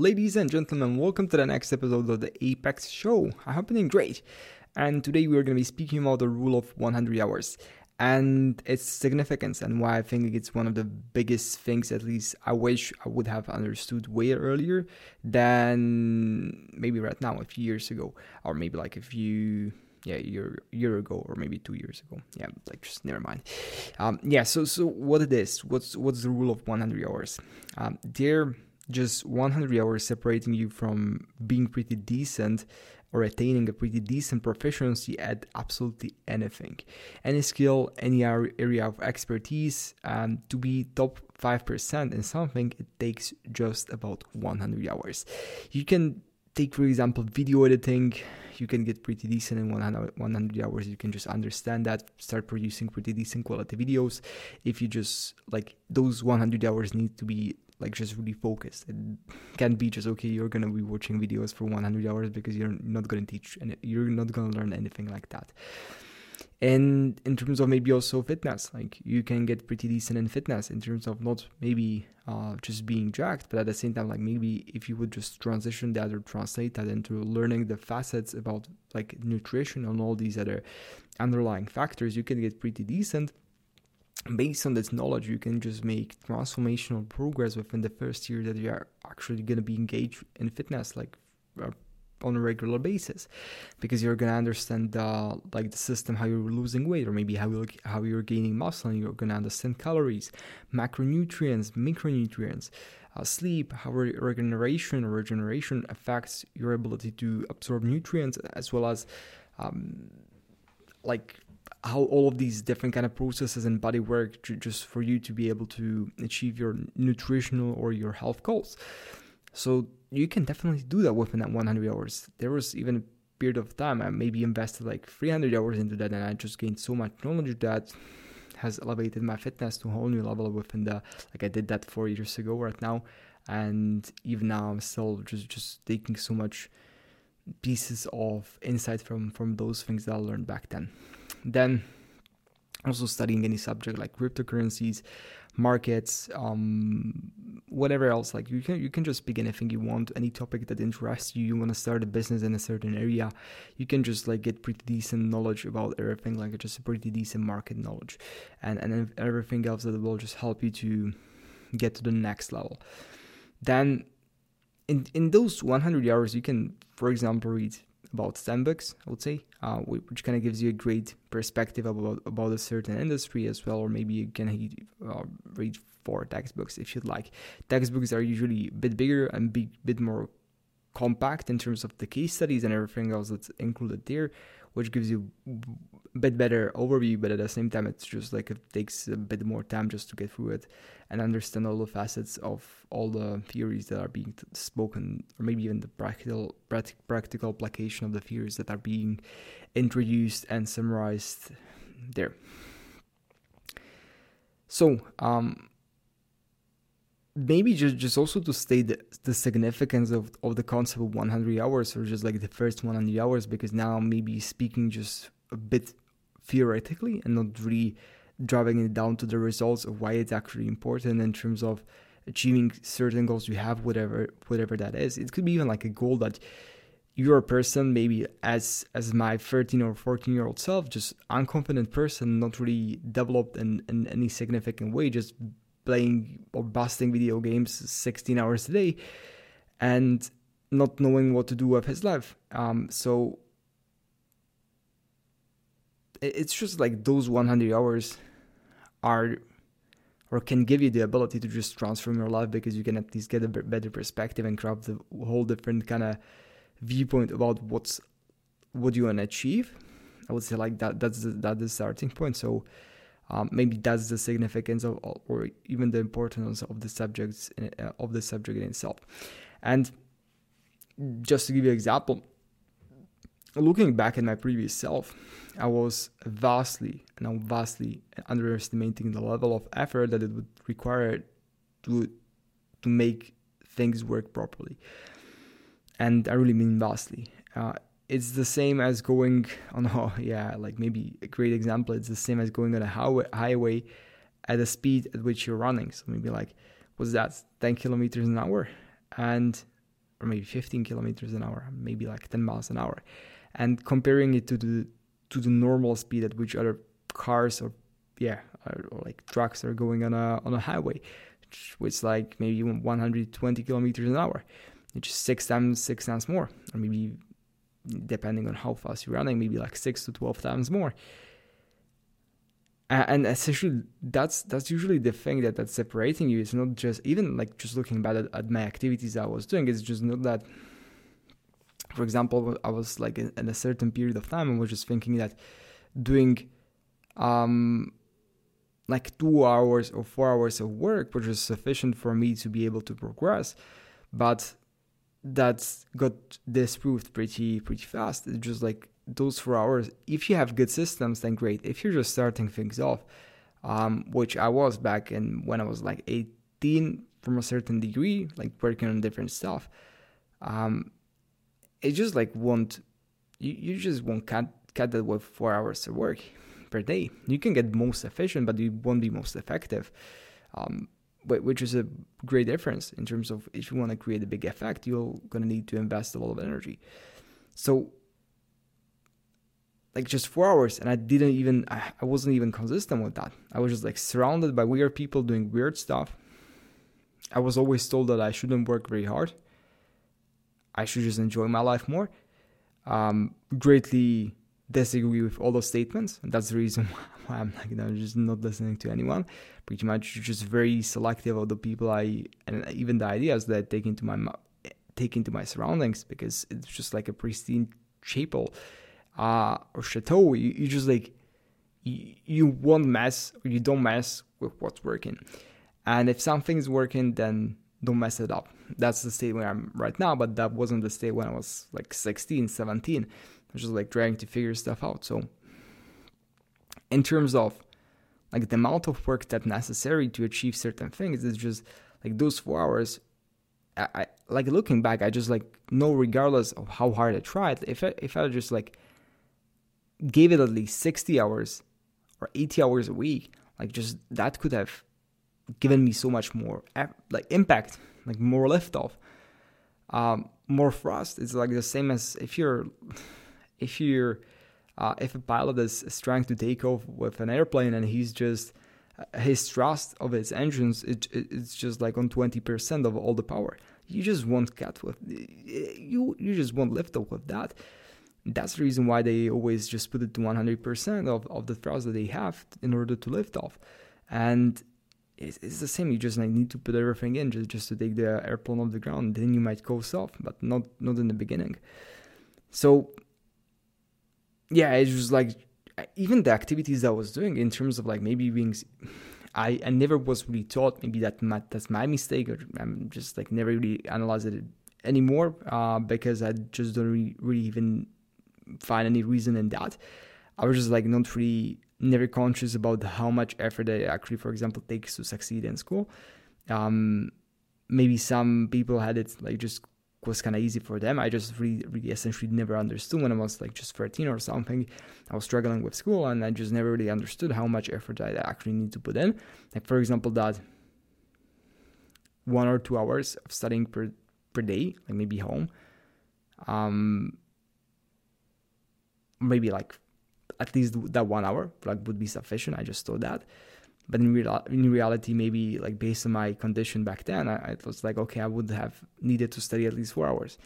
Ladies and gentlemen, welcome to the next episode of the Apex Show. I hope you're doing great. And today we're going to be speaking about the rule of 100 hours and its significance and why I think it's one of the biggest things, at least I wish I would have understood way earlier than maybe right now, a few years ago, or maybe like a few yeah year year ago or maybe two years ago yeah like just never mind um yeah so so what it is what's what's the rule of 100 hours um they're just 100 hours separating you from being pretty decent or attaining a pretty decent proficiency at absolutely anything. Any skill any area of expertise um, to be top 5% in something it takes just about 100 hours. You can take for example video editing. You can get pretty decent in 100, 100 hours. You can just understand that start producing pretty decent quality videos. If you just like those 100 hours need to be like just really focused it can't be just okay you're gonna be watching videos for 100 hours because you're not gonna teach and you're not gonna learn anything like that. And in terms of maybe also fitness like you can get pretty decent in fitness in terms of not maybe uh, just being jacked but at the same time like maybe if you would just transition that or translate that into learning the facets about like nutrition and all these other underlying factors you can get pretty decent based on this knowledge you can just make transformational progress within the first year that you are actually going to be engaged in fitness like uh, on a regular basis. Because you're gonna understand uh, like the system how you're losing weight or maybe how you how you're gaining muscle and you're gonna understand calories macronutrients micronutrients uh, sleep how re- regeneration regeneration affects your ability to absorb nutrients as well as um, like how all of these different kind of processes and body work to, just for you to be able to achieve your nutritional or your health goals so you can definitely do that within that 100 hours. There was even a period of time I maybe invested like 300 hours into that, and I just gained so much knowledge that has elevated my fitness to a whole new level within the like I did that four years ago right now, and even now I'm still just just taking so much pieces of insight from from those things that I learned back then. Then also studying any subject like cryptocurrencies markets um, whatever else like you can you can just pick anything you want any topic that interests you. You want to start a business in a certain area you can just like get pretty decent knowledge about everything like just a pretty decent market knowledge. And and everything else that will just help you to get to the next level. Then in in those 100 hours you can for example read about 10 books, I would say, uh, which kind of gives you a great perspective about, about a certain industry as well, or maybe you can uh, read four textbooks if you'd like. Textbooks are usually a bit bigger and a bit more compact in terms of the case studies and everything else that's included there, which gives you a bit better overview, but at the same time, it's just like it takes a bit more time just to get through it and understand all the facets of all the theories that are being spoken, or maybe even the practical practical application of the theories that are being introduced and summarized there. So, um, maybe just, just also to state the, the significance of, of the concept of 100 hours or just like the first 100 hours because now maybe speaking just a bit theoretically and not really driving it down to the results of why it's actually important in terms of achieving certain goals you have whatever whatever that is. It could be even like a goal that you're a person maybe as as my 13 or 14 year old self just unconfident person not really developed in, in any significant way just playing or busting video games 16 hours a day and not knowing what to do with his life um, so it's just like those 100 hours are or can give you the ability to just transform your life because you can at least get a better perspective and grab the whole different kind of viewpoint about what's what you want to achieve. I would say like that that's the, that's the starting point. So um, maybe that's the significance of or even the importance of the subjects uh, of the subject in itself. And just to give you an example, looking back at my previous self, I was vastly and I'm vastly underestimating the level of effort that it would require to to make things work properly. And I really mean vastly. Uh, it's the same as going on oh yeah like maybe a great example it's the same as going on a highway, at the speed at which you're running. So maybe like what's that 10 kilometers an hour? And or maybe 15 kilometers an hour, maybe like 10 miles an hour, and comparing it to the to the normal speed at which other cars or yeah or, or like trucks are going on a on a highway, which is like maybe 120 kilometers an hour, which is six times six times more, or maybe depending on how fast you're running, maybe like six to 12 times more. And essentially that's that's usually the thing that that's separating you. It's not just even like just looking back at, at my activities i was doing it's just not that for example i was like in, in a certain period of time i was just thinking that doing um like two hours or four hours of work which is sufficient for me to be able to progress. But that got disproved pretty pretty fast it's just like those four hours, if you have good systems, then great. If you're just starting things off, um, which I was back in when I was like 18 from a certain degree, like working on different stuff, um, it just like won't, you, you just won't cut, cut that with four hours of work per day. You can get most efficient, but you won't be most effective. Um, which is a great difference in terms of if you want to create a big effect, you're going to need to invest a lot of energy. So like just four hours and i didn't even i wasn't even consistent with that. I was just like surrounded by weird people doing weird stuff. I was always told that i shouldn't work very hard. I should just enjoy my life more. Um, greatly disagree with all those statements. And that's the reason i'm like you know just not listening to anyone pretty much just very selective of the people i and even the ideas that I take into my take into my surroundings because it's just like a pristine chapel uh, or chateau, you, you just like you, you won't mess or you don't mess with what's working. And if something's working, then don't mess it up. That's the state where I'm right now, but that wasn't the state when I was like 16, 17. I was just like trying to figure stuff out. So, in terms of like the amount of work that's necessary to achieve certain things, it's just like those four hours. I, I like looking back, I just like know regardless of how hard I tried, if I if I just like gave it at least 60 hours or 80 hours a week, like just that could have given me so much more like impact, like more liftoff, um, more thrust. It's like the same as if you're if you're uh, if a pilot is, is trying to take off with an airplane and he's just uh, his thrust of his engines it, it, it's just like on 20% of all the power you just won't cut with you you just won't lift off with that that's the reason why they always just put it to 100% of, of the thrust that they have in order to lift off. And it's, it's the same. You just like need to put everything in just, just to take the airplane off the ground. Then you might coast off, but not not in the beginning. So yeah, it was like even the activities I was doing in terms of like maybe being I, I never was really taught maybe that my, that's my mistake or I'm just like never really analyzed it anymore uh, because I just don't really, really even find any reason in that. I was just like not really never conscious about how much effort it actually, for example, takes to succeed in school. Um, maybe some people had it like just was kind of easy for them. I just really, really essentially never understood when I was like just 13 or something. I was struggling with school and I just never really understood how much effort I actually need to put in. Like, for example, that one or two hours of studying per, per day, like maybe home, um, maybe like at least that one hour like would be sufficient. I just thought that. But in, real, in reality, maybe like based on my condition back then, I, I was like, okay, I would have needed to study at least four hours.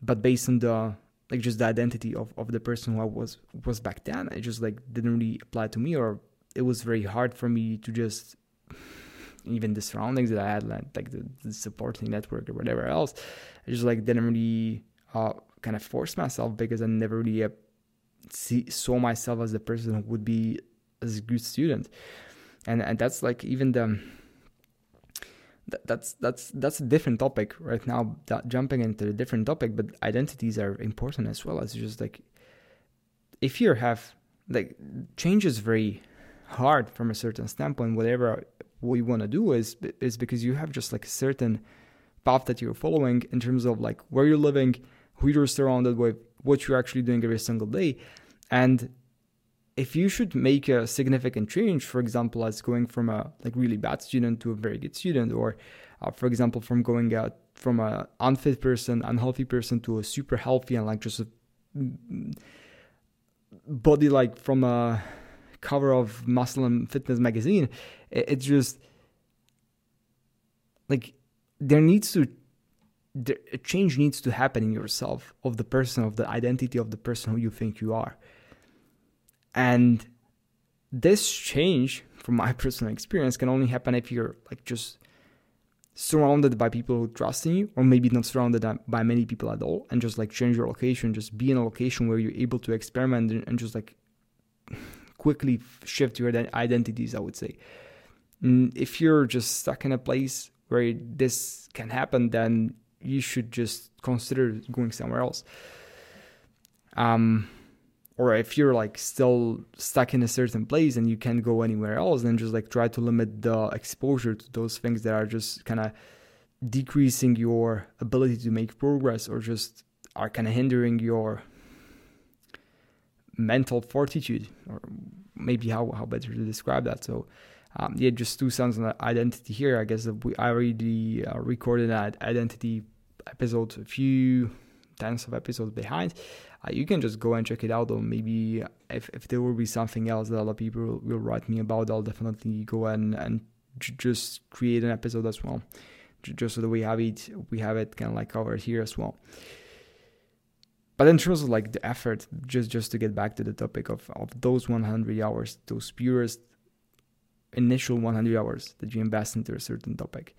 But based on the like just the identity of, of the person who I was was back then, it just like didn't really apply to me, or it was very hard for me to just even the surroundings that I had, like, like the, the supporting network or whatever else, I just like didn't really uh, kind of force myself because I never really uh, see, saw myself as the person who would be as a good student, and and that's like even the that's that's that's a different topic right now. Jumping into a different topic, but identities are important as well as just like if you have like change is very hard from a certain standpoint. Whatever we want to do is is because you have just like a certain path that you're following in terms of like where you're living, who you're surrounded with, what you're actually doing every single day. And if you should make a significant change, for example, as going from a like really bad student to a very good student, or uh, for example from going out from a unfit person unhealthy person to a super healthy and like just a body like from a cover of muscle and fitness magazine it, it's just like there needs to there, a change needs to happen in yourself of the person of the identity of the person who you think you are and this change from my personal experience can only happen if you're like just surrounded by people who trust in you or maybe not surrounded by many people at all and just like change your location just be in a location where you're able to experiment and just like quickly shift your identities i would say. And if you're just stuck in a place where this can happen then you should just consider going somewhere else. Um or if you're like still stuck in a certain place and you can't go anywhere else then just like try to limit the exposure to those things that are just kind of decreasing your ability to make progress or just are kind of hindering your mental fortitude or maybe how, how better to describe that. So um, yeah just two sounds on identity here. I guess we i already uh, recorded that identity episode a few tens of episodes behind uh, you can just go and check it out or maybe if, if there will be something else that a lot of people will, will write me about i'll definitely go and and j- just create an episode as well. J- just so that we have it we have it kind of like covered here as well. But in terms of like the effort just just to get back to the topic of of those 100 hours those purest initial 100 hours that you invest into a certain topic.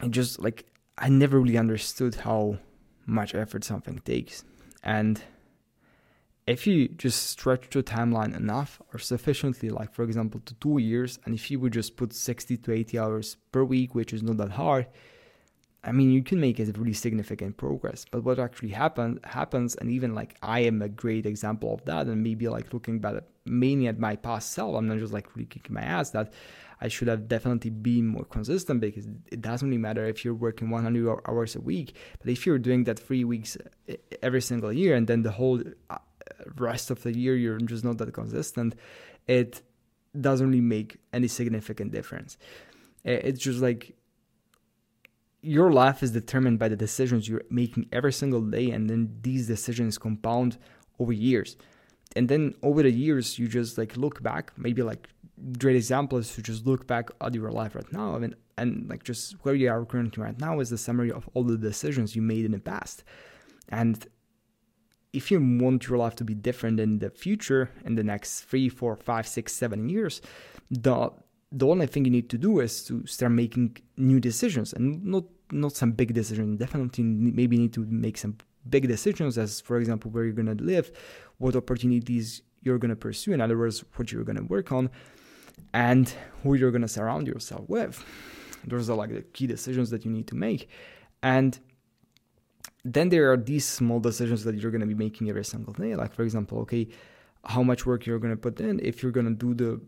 And just like i never really understood how much effort something takes. And if you just stretch the timeline enough or sufficiently, like for example, to two years, and if you would just put 60 to 80 hours per week, which is not that hard, I mean, you can make a really significant progress. But what actually happen, happens, and even like I am a great example of that, and maybe like looking back mainly at my past self, I'm not just like really kicking my ass that I should have definitely been more consistent because it doesn't really matter if you're working 100 hours a week, but if you're doing that three weeks every single year and then the whole uh, rest of the year you're just not that consistent, it doesn't really make any significant difference. It's just like your life is determined by the decisions you're making every single day, and then these decisions compound over years. And then over the years, you just like look back, maybe like great example is to just look back at your life right now. I mean, and like just where you are currently right now is the summary of all the decisions you made in the past. And if you want your life to be different in the future, in the next three, four, five, six, seven years, the the only thing you need to do is to start making new decisions and not not some big decisions. Definitely, maybe need to make some big decisions, as for example, where you're gonna live, what opportunities you're gonna pursue. In other words, what you're gonna work on, and who you're going to surround yourself with. Those are like the key decisions that you need to make. And then there are these small decisions that you're going to be making every single day. Like, for example, okay, how much work you're going to put in, if you're going to do the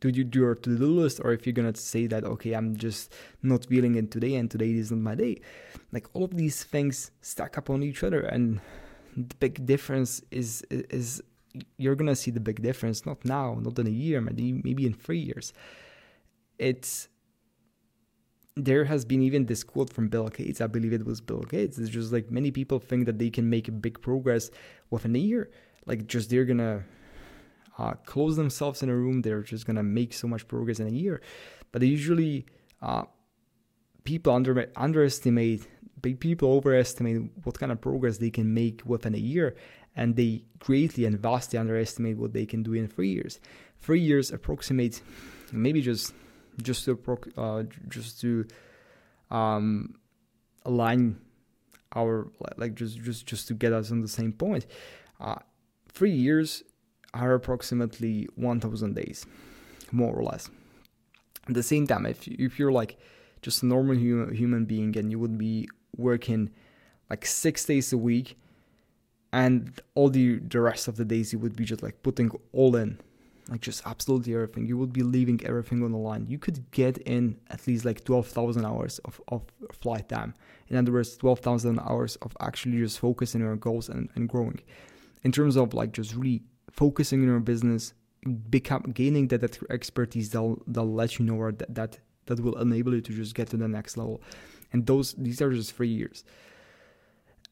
do your to-do list or if you're gonna say that okay i'm just not feeling it today and today isn't my day like all of these things stack up on each other and the big difference is is you're gonna see the big difference not now not in a year maybe maybe in three years. It's there has been even this quote from bill gates i believe it was bill gates it's just like many people think that they can make a big progress within a year like just they're gonna uh, close themselves in a room they're just gonna make so much progress in a year but usually uh, people under, underestimate people overestimate what kind of progress they can make within a year and they greatly and vastly underestimate what they can do in three years. Three years approximates maybe just just to uh, just to um, align our like just just just to get us on the same point. Uh, three years are approximately 1,000 days, more or less. At the same time, if if you're like just a normal human human being and you would be working like six days a week and all the the rest of the days you would be just like putting all in like just absolutely everything you would be leaving everything on the line. You could get in at least like 12,000 hours of, of flight time. In other words 12,000 hours of actually just focusing on your goals and, and growing. In terms of like just really focusing on your business become gaining that, that expertise that'll, that'll let you know where that, that that will enable you to just get to the next level. And those these are just three years.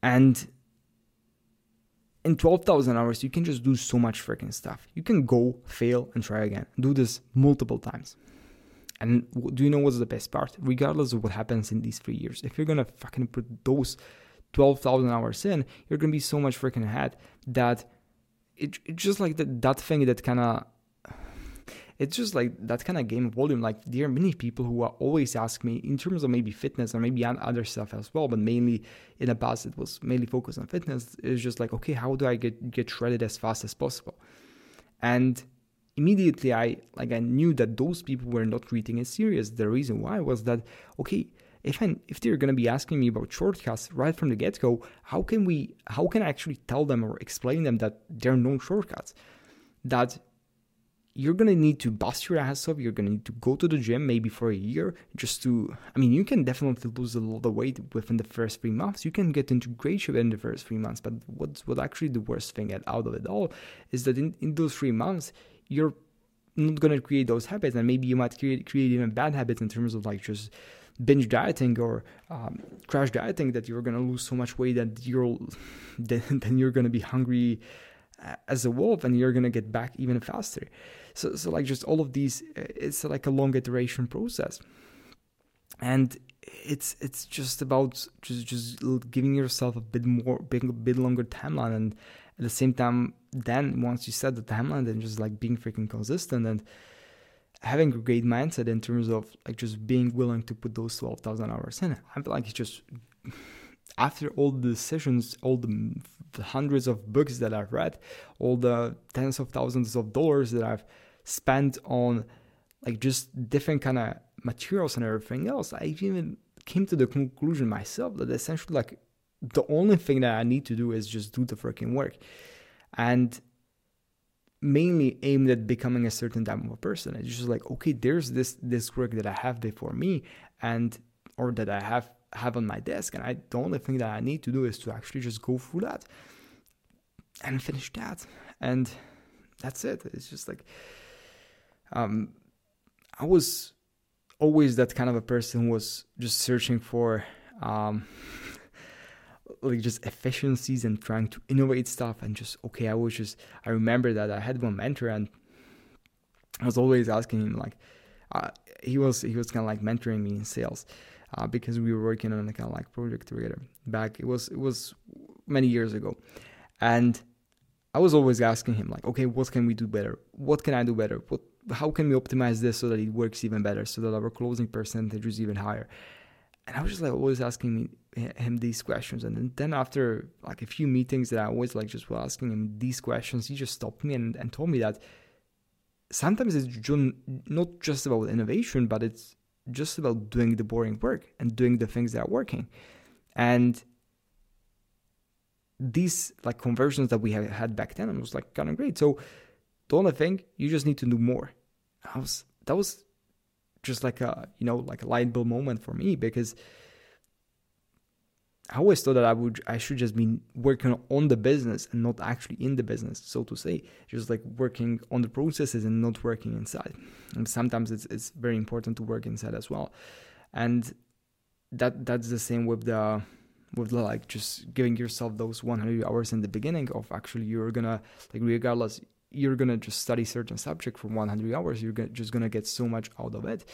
And in 12,000 hours, you can just do so much freaking stuff. You can go, fail, and try again. Do this multiple times. And do you know what's the best part? Regardless of what happens in these three years, if you're gonna fucking put those 12,000 hours in, you're gonna be so much freaking ahead that it, it's just like that, that thing that kind of it's just like that kind of game volume. Like there are many people who are always ask me in terms of maybe fitness or maybe other stuff as well, but mainly in the past it was mainly focused on fitness. It's just like okay, how do I get get shredded as fast as possible? And immediately I like I knew that those people were not treating it serious. The reason why was that okay, if I, if they're going to be asking me about shortcuts right from the get go, how can we how can I actually tell them or explain them that there are no shortcuts? That you're gonna need to bust your ass off. You're gonna need to go to the gym maybe for a year just to. I mean, you can definitely lose a lot of weight within the first three months. You can get into great shape in the first three months. But what's what actually the worst thing out of it all is that in, in those three months you're not gonna create those habits, and maybe you might create create even bad habits in terms of like just binge dieting or um, crash dieting that you're gonna lose so much weight that you're then, you're gonna be hungry uh, as a wolf and you're gonna get back even faster. So, so like just all of these, uh, it's like a long iteration process, and it's it's just about just just giving yourself a bit more, bit, bit longer timeline, and at the same time, then once you set the timeline, then just like being freaking consistent and having a great mindset in terms of like just being willing to put those 12,000 hours in. I feel like it's just after all the sessions, all the, the, hundreds of books that I've read, all the tens of thousands of dollars that I've spent on like just different kind of materials and everything else, I even came to the conclusion myself that essentially like the only thing that I need to do is just do the freaking work. And mainly aimed at becoming a certain type of a person. It's just like, okay, there's this this work that I have before me and or that I have have on my desk. And I the only thing that I need to do is to actually just go through that and finish that. And that's it. It's just like um, I was always that kind of a person who was just searching for um, like just efficiencies and trying to innovate stuff and just okay I was just I remember that I had one mentor and I was always asking him like uh, he was he was kind of like mentoring me in sales uh, because we were working on a kind of like project together back it was it was many years ago. And I was always asking him like okay what can we do better? What can I do better? What how can we optimize this so that it works even better, so that our closing percentage is even higher? And I was just like always asking me him these questions, and then after like a few meetings that I always like just were asking him these questions, he just stopped me and, and told me that sometimes it's not just about innovation, but it's just about doing the boring work and doing the things that are working. And these like conversions that we had back then, I was like kind of great. So the only thing you just need to do more. I was that was just like a you know like a light bulb moment for me because I always thought that I would I should just be working on the business and not actually in the business, so to say, just like working on the processes and not working inside. And sometimes it's it's very important to work inside as well, and that that's the same with the with the, like just giving yourself those 100 hours in the beginning of actually you're gonna like regardless you're gonna just study certain subject for 100 hours you're gonna, just gonna get so much out of it.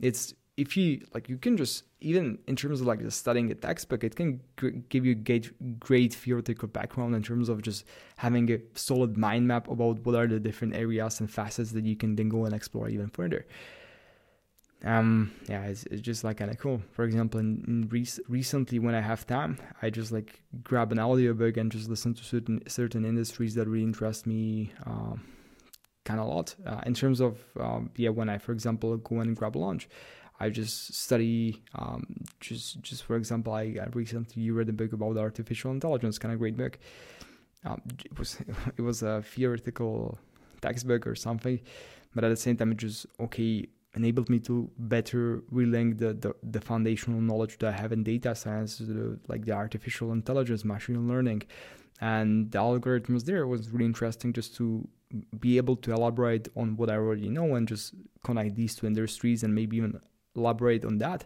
It's if you like you can just even in terms of like just studying a textbook it can g- give you great great theoretical background in terms of just having a solid mind map about what are the different areas and facets that you can then go and explore even further um yeah it's, it's just like kind of cool. For example in, in rec- recently when i have time i just like grab an audiobook and just listen to certain certain industries that really interest me um, kind of a lot. Uh, in terms of um, yeah when i for example go and grab lunch i just study um, just just for example I, I recently read a book about artificial intelligence kind of great book. Um, it was it was a theoretical textbook or something but at the same time it just okay enabled me to better relink the, the, the foundational knowledge that I have in data science, the, like the artificial intelligence, machine learning, and the algorithms there. It was really interesting just to be able to elaborate on what I already know and just connect these two industries and maybe even elaborate on that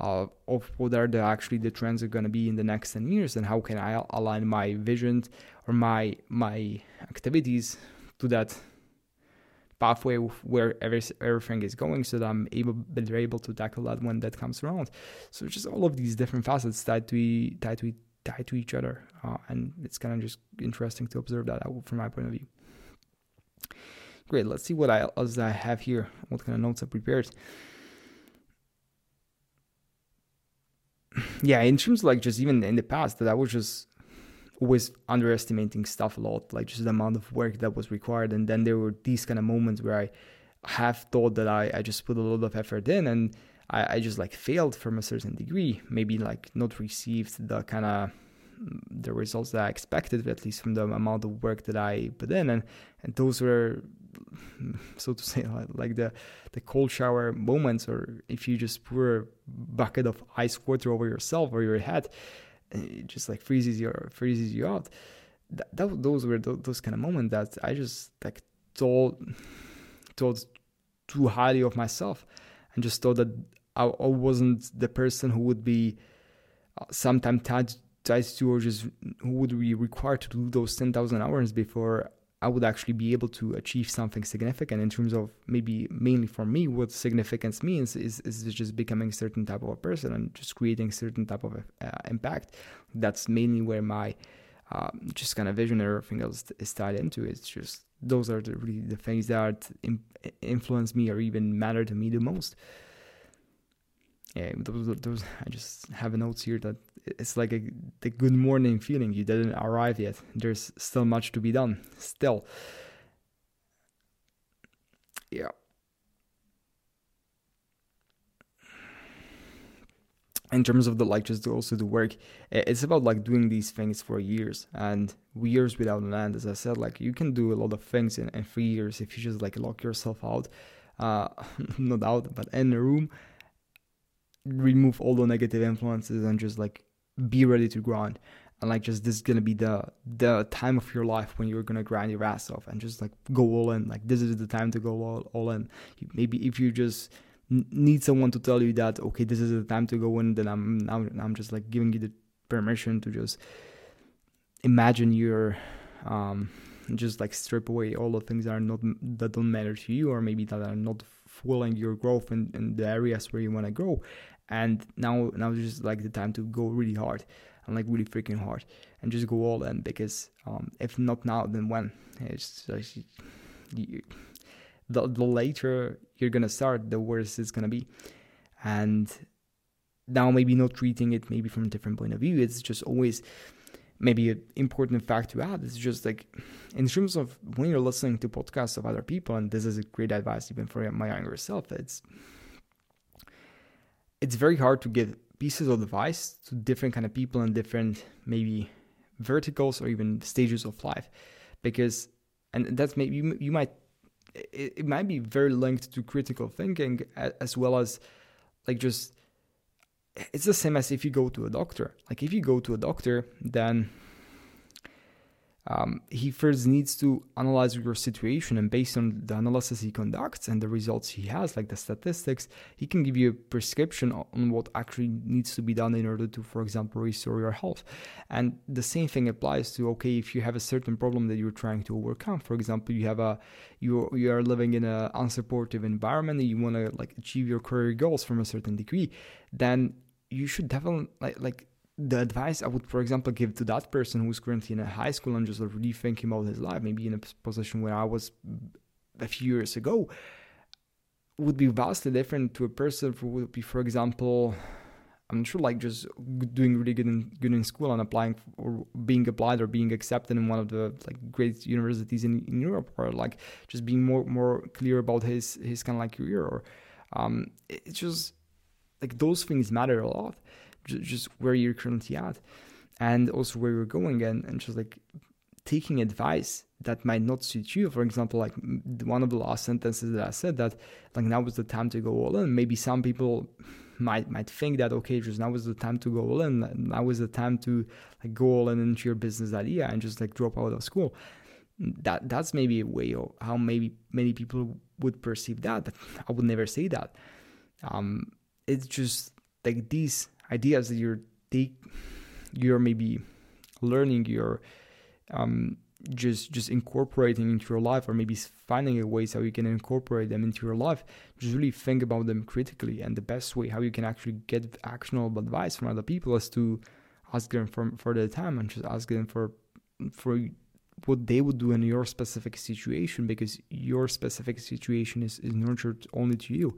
uh, of what are the actually the trends are going to be in the next 10 years and how can i align my vision or my my activities to that pathway where every, everything is going so that i'm able better able to tackle that when that comes around. So just all of these different facets tied to tied to tied to each other uh, and it's kind of just interesting to observe that from my point of view. Great let's see what else i have here what kind of notes i prepared. Yeah, in terms of like just even in the past, that I was just always underestimating stuff a lot, like just the amount of work that was required. And then there were these kind of moments where I have thought that I, I just put a lot of effort in and I, I just like failed from a certain degree, maybe like not received the kind of mm, the results that I expected, at least from the amount of work that I put in, and and those were, so to say, like the the cold shower moments, or if you just pour a bucket of ice water over yourself or your head, it just like freezes your freezes you out. That, that those were those, those kind of moments that I just like thought thought too highly of myself, and just thought that I, I wasn't the person who would be uh, sometimes touched dice stewardess who would be required to do those 10,000 hours before I would actually be able to achieve something significant in terms of maybe mainly for me what significance means is, is just becoming a certain type of a person and just creating certain type of uh, impact. That's mainly where my um, just kind of vision and everything else is tied into it's just those are the, really the things that influence me or even matter to me the most yeah, I just have notes here that it's like a the good morning feeling. You didn't arrive yet. There's still much to be done. Still, yeah. in terms of the like just also the work it's about like doing these things for years and years without an end as i said like you can do a lot of things in, in three years if you just like lock yourself out uh not out but in a room remove all the negative influences and just like be ready to grind. And like just this is gonna be the the time of your life when you're gonna grind your ass off and just like go all in. Like this is the time to go all, all in. Maybe if you just need someone to tell you that okay this is the time to go in then i'm now i'm just like giving you the permission to just imagine your um just like strip away all the things that are not that don't matter to you or maybe that are not fueling your growth in, in the areas where you want to grow and now now is just like the time to go really hard and like really freaking hard and just go all in because um, if not now then when? It's you, the, the later you're gonna start the worse it's gonna be. And now maybe not treating it maybe from a different point of view. It's just always maybe an important fact to add. Is just like in terms of when you're listening to podcasts of other people and this is a great advice even for my younger self it's it's very hard to give pieces of advice to different kind of people and different maybe verticals or even stages of life. Because and that's maybe you, you might it, it might be very linked to critical thinking as well as like just it's the same as if you go to a doctor. Like if you go to a doctor then um, he first needs to analyze your situation and based on the analysis he conducts and the results he has like the statistics he can give you a prescription on what actually needs to be done in order to for example restore your health. And the same thing applies to okay if you have a certain problem that you're trying to overcome. For example you have a you you are living in an unsupportive environment and you want to like achieve your career goals from a certain degree then you should definitely like, like the advice I would, for example, give to that person who's currently in a high school and just really thinking about his life, maybe in a position where I was a few years ago, would be vastly different to a person who would be, for example, I'm sure like just doing really good in good in school and applying or being applied or being accepted in one of the like great universities in, in Europe or like just being more more clear about his his kind of like career or um it's just like those things matter a lot just where you're currently at and also where you're going and, and just like taking advice that might not suit you. For example, like one of the last sentences that I said that like now was the time to go all in. Maybe some people might might think that okay, just now is the time to go all in. Now is the time to like go all in into your business idea and just like drop out of school. That that's maybe a way of how maybe many people would perceive that. I would never say that. Um, it's just like these ideas that you're take, you're maybe learning, you're um, just just incorporating into your life, or maybe finding a ways how you can incorporate them into your life. Just really think about them critically, and the best way how you can actually get actionable advice from other people is to ask them for for the time and just ask them for for what they would do in your specific situation because your specific situation is, is nurtured only to you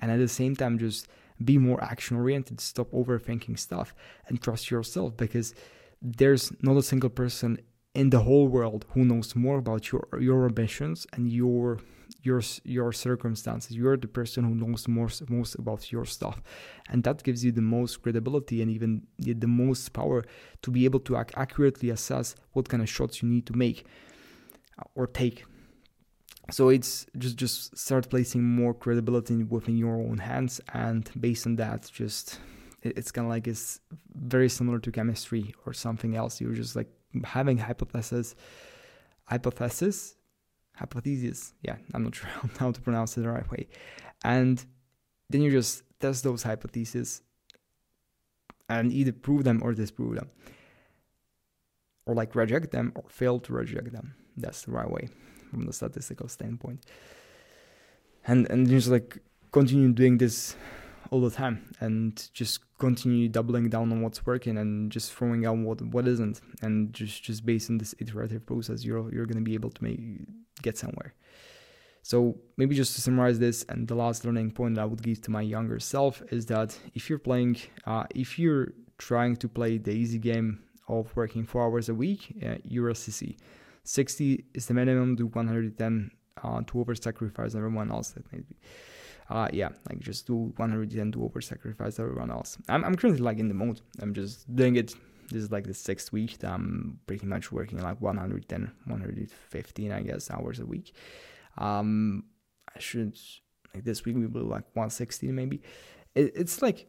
and at the same time just be more action oriented stop overthinking stuff and trust yourself because there's not a single person in the whole world who knows more about your your ambitions and your your your circumstances. You're the person who knows most most about your stuff and that gives you the most credibility and even the, the most power to be able to ac- accurately assess what kind of shots you need to make uh, or take so it's just just start placing more credibility within your own hands and based on that just it's kind of like it's very similar to chemistry or something else. You're just like having hypothesis hypothesis hypothesis. Yeah i'm not sure how to pronounce it the right way. And then you just test those hypotheses and either prove them or disprove them or like reject them or fail to reject them. That's the right way from the statistical standpoint. And and just like continue doing this all the time and just continue doubling down on what's working and just throwing out what what isn't and just just based on this iterative process you're you're going to be able to make get somewhere. So maybe just to summarize this and the last learning point that i would give to my younger self is that if you're playing uh, if you're trying to play the easy game of working four hours a week uh, you're a sissy 60 is the minimum do 110 uh, to over sacrifice everyone else that maybe uh, yeah, like just do 110 to over sacrifice everyone else. I'm, I'm currently like in the mode. I'm just doing it. This is like the sixth week that I'm pretty much working like 110, 115, I guess, hours a week. Um, I should, like this week we will like 160 maybe. It, it's like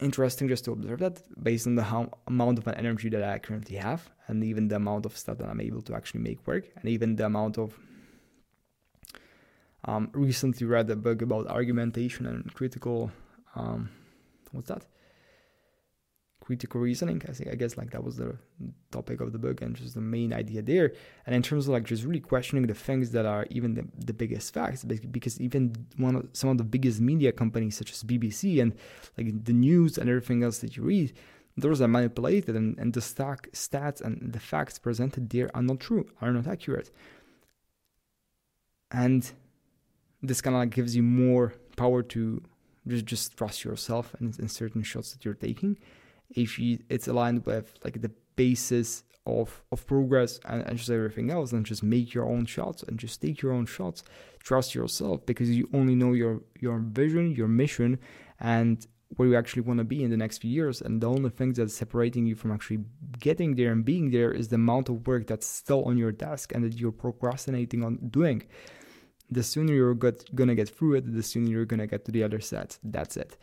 interesting just to observe that based on the how, amount of energy that I currently have and even the amount of stuff that I'm able to actually make work and even the amount of um, recently read a book about argumentation and critical, um, what's that? Critical reasoning. I think I guess like that was the topic of the book and just the main idea there. And in terms of like just really questioning the things that are even the, the biggest facts, because even one of some of the biggest media companies such as BBC and like the news and everything else that you read, those are manipulated and, and the stock stats and the facts presented there are not true, are not accurate. And this kind of like gives you more power to just just trust yourself and in certain shots that you're taking if you it's aligned with like the basis of of progress and, and just everything else and just make your own shots and just take your own shots trust yourself because you only know your your vision your mission and where you actually want to be in the next few years and the only thing that's separating you from actually getting there and being there is the amount of work that's still on your desk and that you're procrastinating on doing the sooner you're gonna get through it, the sooner you're gonna get to the other side. That's it.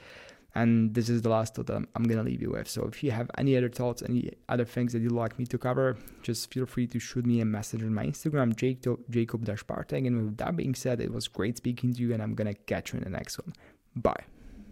And this is the last thought I'm, I'm gonna leave you with. So if you have any other thoughts, any other things that you'd like me to cover, just feel free to shoot me a message on my Instagram, Jacob Partek. And with that being said, it was great speaking to you, and I'm gonna catch you in the next one. Bye.